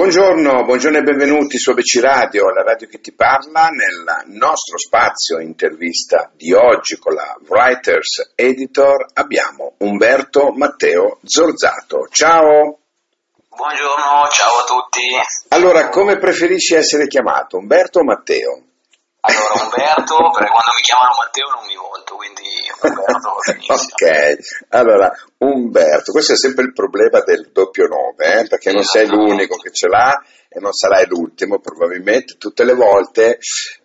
Buongiorno, buongiorno e benvenuti su ABC Radio, la radio che ti parla. Nel nostro spazio intervista di oggi con la Writers Editor abbiamo Umberto Matteo Zorzato. Ciao! Buongiorno, ciao a tutti. Allora, come preferisci essere chiamato, Umberto o Matteo? Allora, Umberto, perché quando mi chiamano Matteo non mi quindi Benissimo. ok, allora, Umberto, questo è sempre il problema del doppio nome, eh? perché non sei l'unico che ce l'ha e non sarai l'ultimo probabilmente, tutte le volte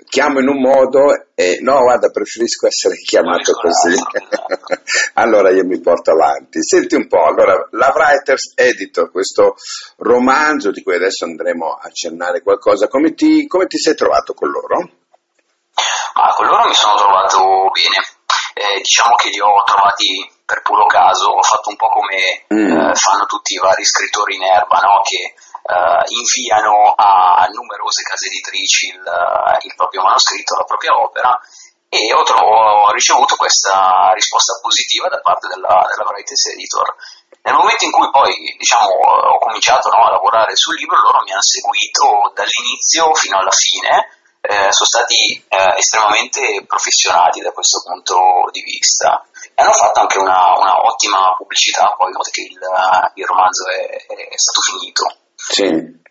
chiamo in un modo e no, guarda, preferisco essere chiamato così. allora io mi porto avanti. Senti un po', allora, la Writers Editor, questo romanzo di cui adesso andremo a accennare qualcosa, come ti, come ti sei trovato con loro? Ma con loro mi sono trovato bene. Eh, diciamo che li ho trovati per puro caso, ho fatto un po' come mm. eh, fanno tutti i vari scrittori in erba, no? che eh, inviano a numerose case editrici il, il, proprio manoscritto, la propria opera e ho, trovo, ho, ricevuto questa risposta positiva da parte della, della Writers Editor. Nel momento in cui poi diciamo, ho cominciato no, a lavorare sul libro, loro mi hanno seguito dall'inizio fino alla fine eh, sono stati eh, estremamente professionali da questo punto di vista e hanno fatto anche una, una ottima pubblicità poi una volta che il, il romanzo è, è, stato finito. Sì.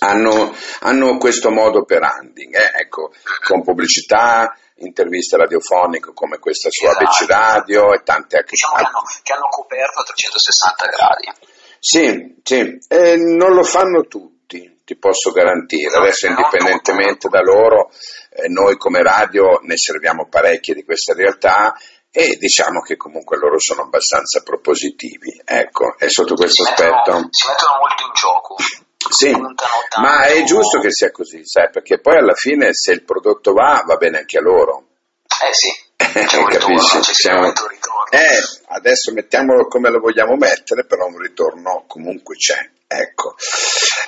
Hanno, hanno questo modo per branding, eh? ecco, con pubblicità, interviste radiofoniche come questa su esatto. ABC Radio e tante altre. Diciamo che hanno, che hanno coperto a 360 gradi. Sì, sì, non lo fanno tutti ti posso garantire. Adesso indipendentemente da loro, eh, noi come radio ne serviamo parecchie di queste realtà e diciamo che comunque loro sono abbastanza propositivi. Ecco, e sotto questo si aspetto... Mettono, si mettono molto in gioco. Sì, ma è giusto che sia così, sai, perché poi alla fine se il prodotto va, va bene anche a loro. Eh sì. C'è un ritorno, c'è Siamo... un ritorno. Eh, adesso mettiamolo come lo vogliamo mettere, però un ritorno comunque c'è. Ecco.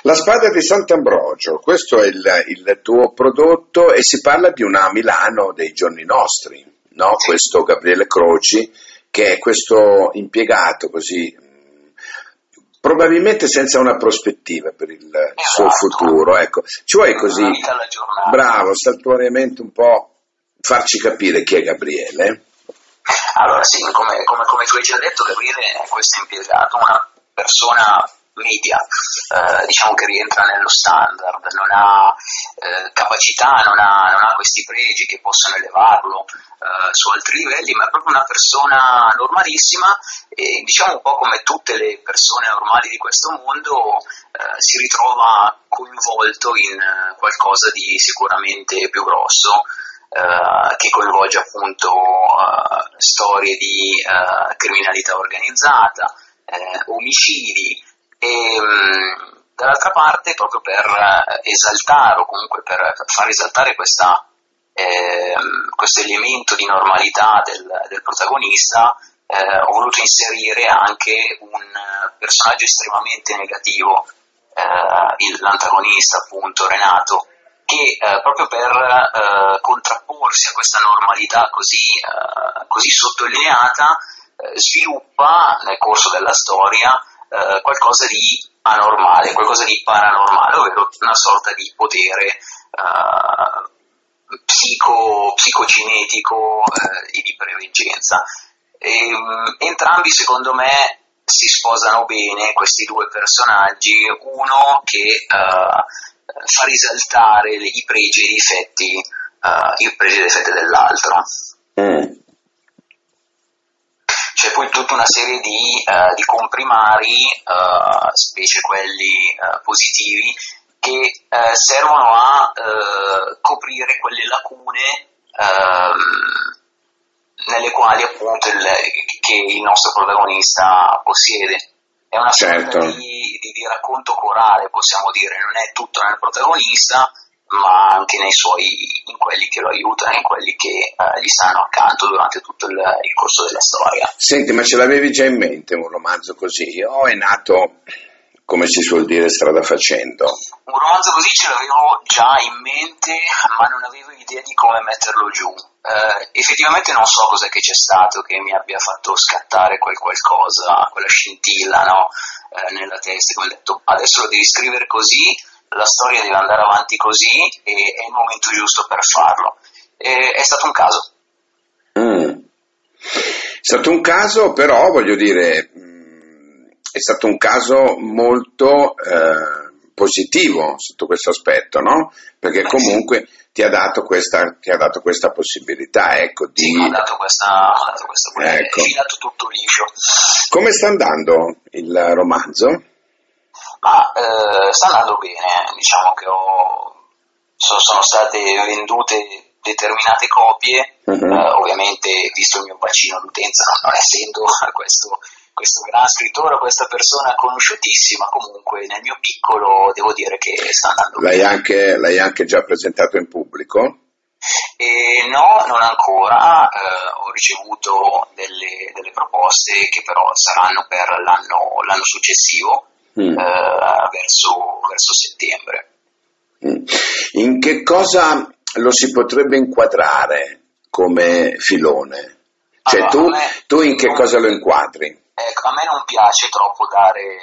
La spada di Sant'Ambrogio, questo è il, il, tuo prodotto e si parla di una Milano dei giorni nostri, no? Questo Gabriele Croci, che è questo impiegato così, probabilmente senza una prospettiva per il esatto. suo futuro. Ecco. Ci vuoi così, bravo, saltuariamente un po' farci capire chi è Gabriele? Allora sì, come, come, come tu hai già detto, Gabriele è questo impiegato, una persona media, eh, diciamo che rientra nello standard, non ha eh, capacità, non ha, non ha, questi pregi che possono elevarlo eh, su altri livelli, ma è proprio una persona normalissima e diciamo un po' come tutte le persone normali di questo mondo eh, si ritrova coinvolto in eh, qualcosa di sicuramente più grosso. Uh, che coinvolge appunto uh, storie di uh, criminalità organizzata, omicidi, e dall'altra parte proprio per eh, esaltare o comunque per far esaltare questa, eh, questo elemento di normalità del, del protagonista eh, ho voluto inserire anche un personaggio estremamente negativo, eh, l'antagonista appunto Renato, che eh, proprio per eh, contrapporsi a questa normalità così, così sottolineata sviluppa nel corso della storia eh, qualcosa di anormale, qualcosa di paranormale, ovvero una sorta di potere eh, psico, psicocinetico eh, e di preveggenza. E, um, entrambi, secondo me, si sposano bene questi due personaggi, uno che uh, fa risaltare i pregi e i difetti, uh, i pregi e i difetti dell'altro. Mm c'è poi tutta una serie di, uh, di comprimari, uh, specie quelli uh, positivi, che servono a coprire quelle lacune ehm, nelle quali appunto il, che il nostro protagonista possiede. È una certo. sorta di, di, di racconto corale, possiamo dire, non è tutto nel protagonista, ma anche nei suoi, in quelli che lo aiutano, in quelli che eh, gli stanno accanto durante tutto il, il, corso della storia. Senti, ma ce l'avevi già in mente un romanzo così o è nato, come si suol dire, strada facendo? Un romanzo così ce l'avevo già in mente, ma non avevo idea di come metterlo giù. Eh, effettivamente non so cos'è che c'è stato che mi abbia fatto scattare quel qualcosa, quella scintilla, no? eh, nella testa, come ho detto, adesso lo devi scrivere così, la storia deve andare avanti così e è il momento giusto per farlo. E, è stato un caso. Mm. È stato un caso, però voglio dire, mm, è stato un caso molto eh, positivo sotto questo aspetto, no? Perché comunque ti ha dato questa, ha dato questa possibilità, ecco, di... Sì, ha dato questa, ha dato questa ecco. tutto liscio. Come sta andando il romanzo? Ma eh, sta andando bene, diciamo che ho, sono, sono state vendute determinate copie, uh-huh. eh, ovviamente visto il mio bacino d'utenza, non, non essendo questo, questo gran scrittore, questa persona conosciutissima, comunque nel mio piccolo devo dire che sta andando l'hai bene. Anche, l'hai anche già presentato in pubblico? E no, non ancora, eh, ho ricevuto delle, delle, proposte che però saranno per l'anno, l'anno successivo, mm. eh, verso, verso settembre. Mm. In che cosa lo si potrebbe inquadrare come filone? Cioè allora, tu, me, tu, in che non, cosa lo inquadri? Ecco, a me non piace troppo dare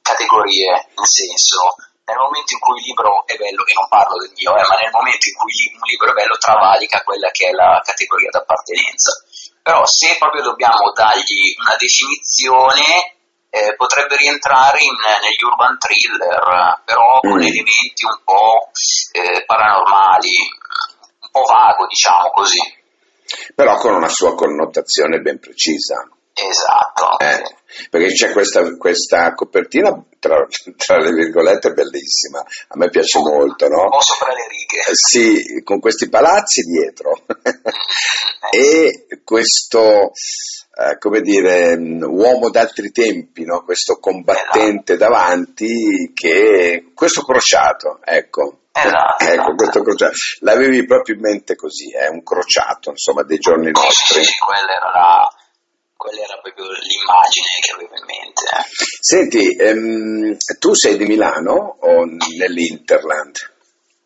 categorie, nel senso, nel momento in cui il libro è bello, e non parlo del mio, eh, ma nel momento in cui un libro è bello travalica quella che è la categoria d'appartenenza. Però se proprio dobbiamo dargli una definizione, eh, potrebbe rientrare in, negli urban thriller, però con mm. elementi un po' eh, paranormali, un po' vago, diciamo così. Però con una sua connotazione ben precisa. Esatto. Eh, perché c'è questa, questa copertina, tra, tra, le virgolette, bellissima. A me piace un molto, no? Un po' sopra le righe. Eh, sì, con questi palazzi dietro. e questo eh, come dire, mm, uomo d'altri tempi, no? questo combattente esatto. davanti, che questo crociato, ecco. Esatto, ecco, questo crociato. L'avevi proprio in mente così, è eh? un crociato, insomma, dei giorni sì, nostri. Sì, quella era, la, quella era proprio l'immagine che avevo in mente. Eh. Senti, ehm, tu sei di Milano o nell'Interland?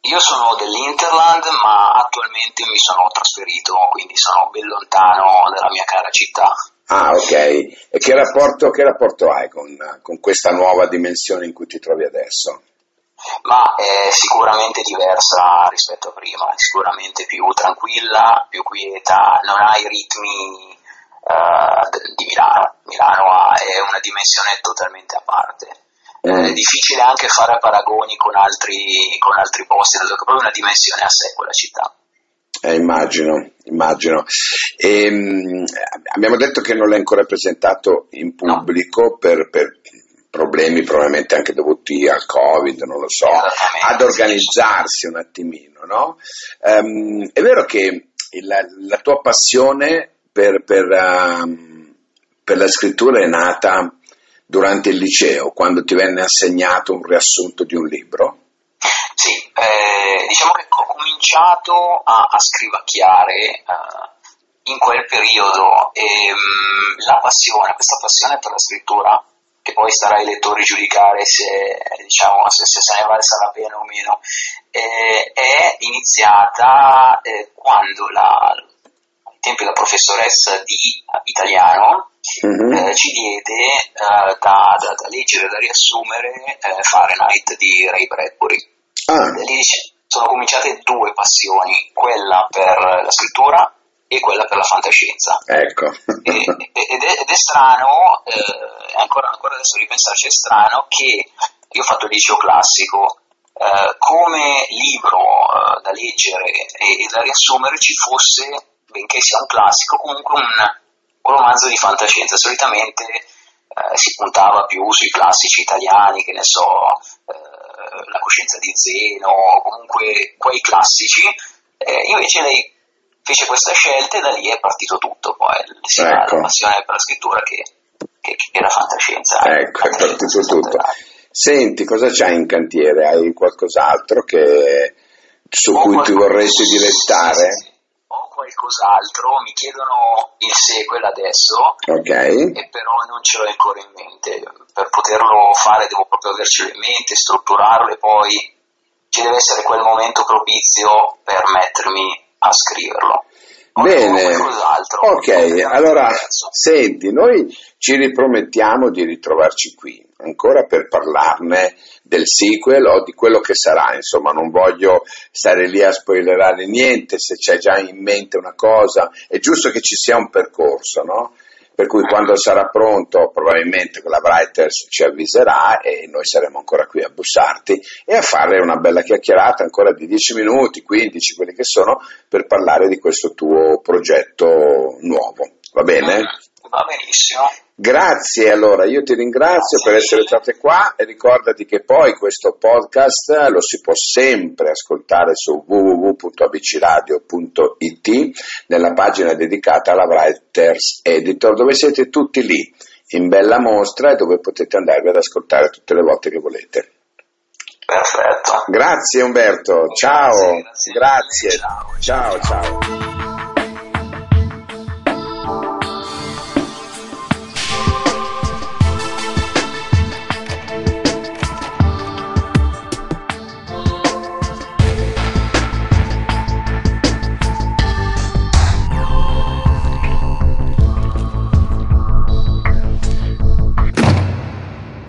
Io sono dell'Interland, ma attualmente mi sono trasferito, quindi sono ben lontano dalla mia cara città. Ah, ok. E che rapporto, che rapporto hai con, con, questa nuova dimensione in cui ti trovi adesso? Ma è sicuramente diversa rispetto a prima, sicuramente più tranquilla, più quieta, non ha i ritmi uh, di Milano. Milano è una dimensione totalmente a parte È difficile anche fare paragoni con altri, con altri posti, dato che è proprio una dimensione a sé quella città. Eh, immagino, immagino. E, ehm, abbiamo detto che non l'hai ancora presentato in pubblico no. per, per, problemi probabilmente anche dovuti al Covid, non lo so, ad organizzarsi un attimino, no? Um, è vero che la, la tua passione per, per, um, per la scrittura è nata durante il liceo, quando ti venne assegnato un riassunto di un libro? Sì, eh, diciamo che ho cominciato a, a scrivacchiare eh, in quel periodo e mh, mm, la passione, questa passione per la scrittura, che poi starà ai lettori giudicare se, diciamo, se, se, se ne valsa la pena o meno, eh, è iniziata eh, quando la, tempi la professoressa di italiano mm-hmm. eh, ci diede eh, da, da, da, leggere da riassumere eh, Fahrenheit di Ray Bradbury. Ah. Lì sono cominciate due passioni, quella per la scrittura e quella per la fantascienza. Ecco. e, ed, è, ed, è, strano, eh, ancora, ancora, adesso ripensarci, è strano che io ho fatto il liceo classico, eh, come libro eh, da leggere e, e, da riassumere ci fosse, benché sia un classico, comunque un, un romanzo di fantascienza. Solitamente eh, si puntava più sui classici italiani, che ne so, eh, La coscienza di Zeno, o comunque quei classici. Eh, invece lei fece questa scelta e da lì è partito tutto, poi sia ecco. la passione per la scrittura che, che, che la fantascienza. Ecco, è partito tutto. Senti, cosa c'hai in cantiere? Hai qualcos'altro che, su Ho cui ti vorresti direttare? Sì, sì, sì qualcos'altro, mi chiedono il sequel adesso, okay. e però non ce l'ho ancora in mente. Per poterlo fare devo proprio avercelo in mente, strutturarlo e poi ci deve essere quel momento propizio per mettermi a scriverlo. Bene, ok, allora senti, noi ci ripromettiamo di ritrovarci qui ancora per parlarne del sequel o di quello che sarà, insomma non voglio stare lì a spoilerare niente, se c'è già in mente una cosa, è giusto che ci sia un percorso, no? Per cui quando sarà pronto probabilmente la Writers ci avviserà e noi saremo ancora qui a bussarti e a fare una bella chiacchierata ancora di 10 minuti, 15, quelli che sono, per parlare di questo tuo progetto nuovo. Va bene? Va benissimo. Grazie, allora io ti ringrazio per essere state qua e ricordati che poi questo podcast lo si può sempre ascoltare su www.abcradio.it nella pagina dedicata alla Writers Editor dove siete tutti lì in bella mostra e dove potete andarvi ad ascoltare tutte le volte che volete. Perfetto. Grazie Umberto, ciao. Grazie. grazie. Ciao, ciao. ciao.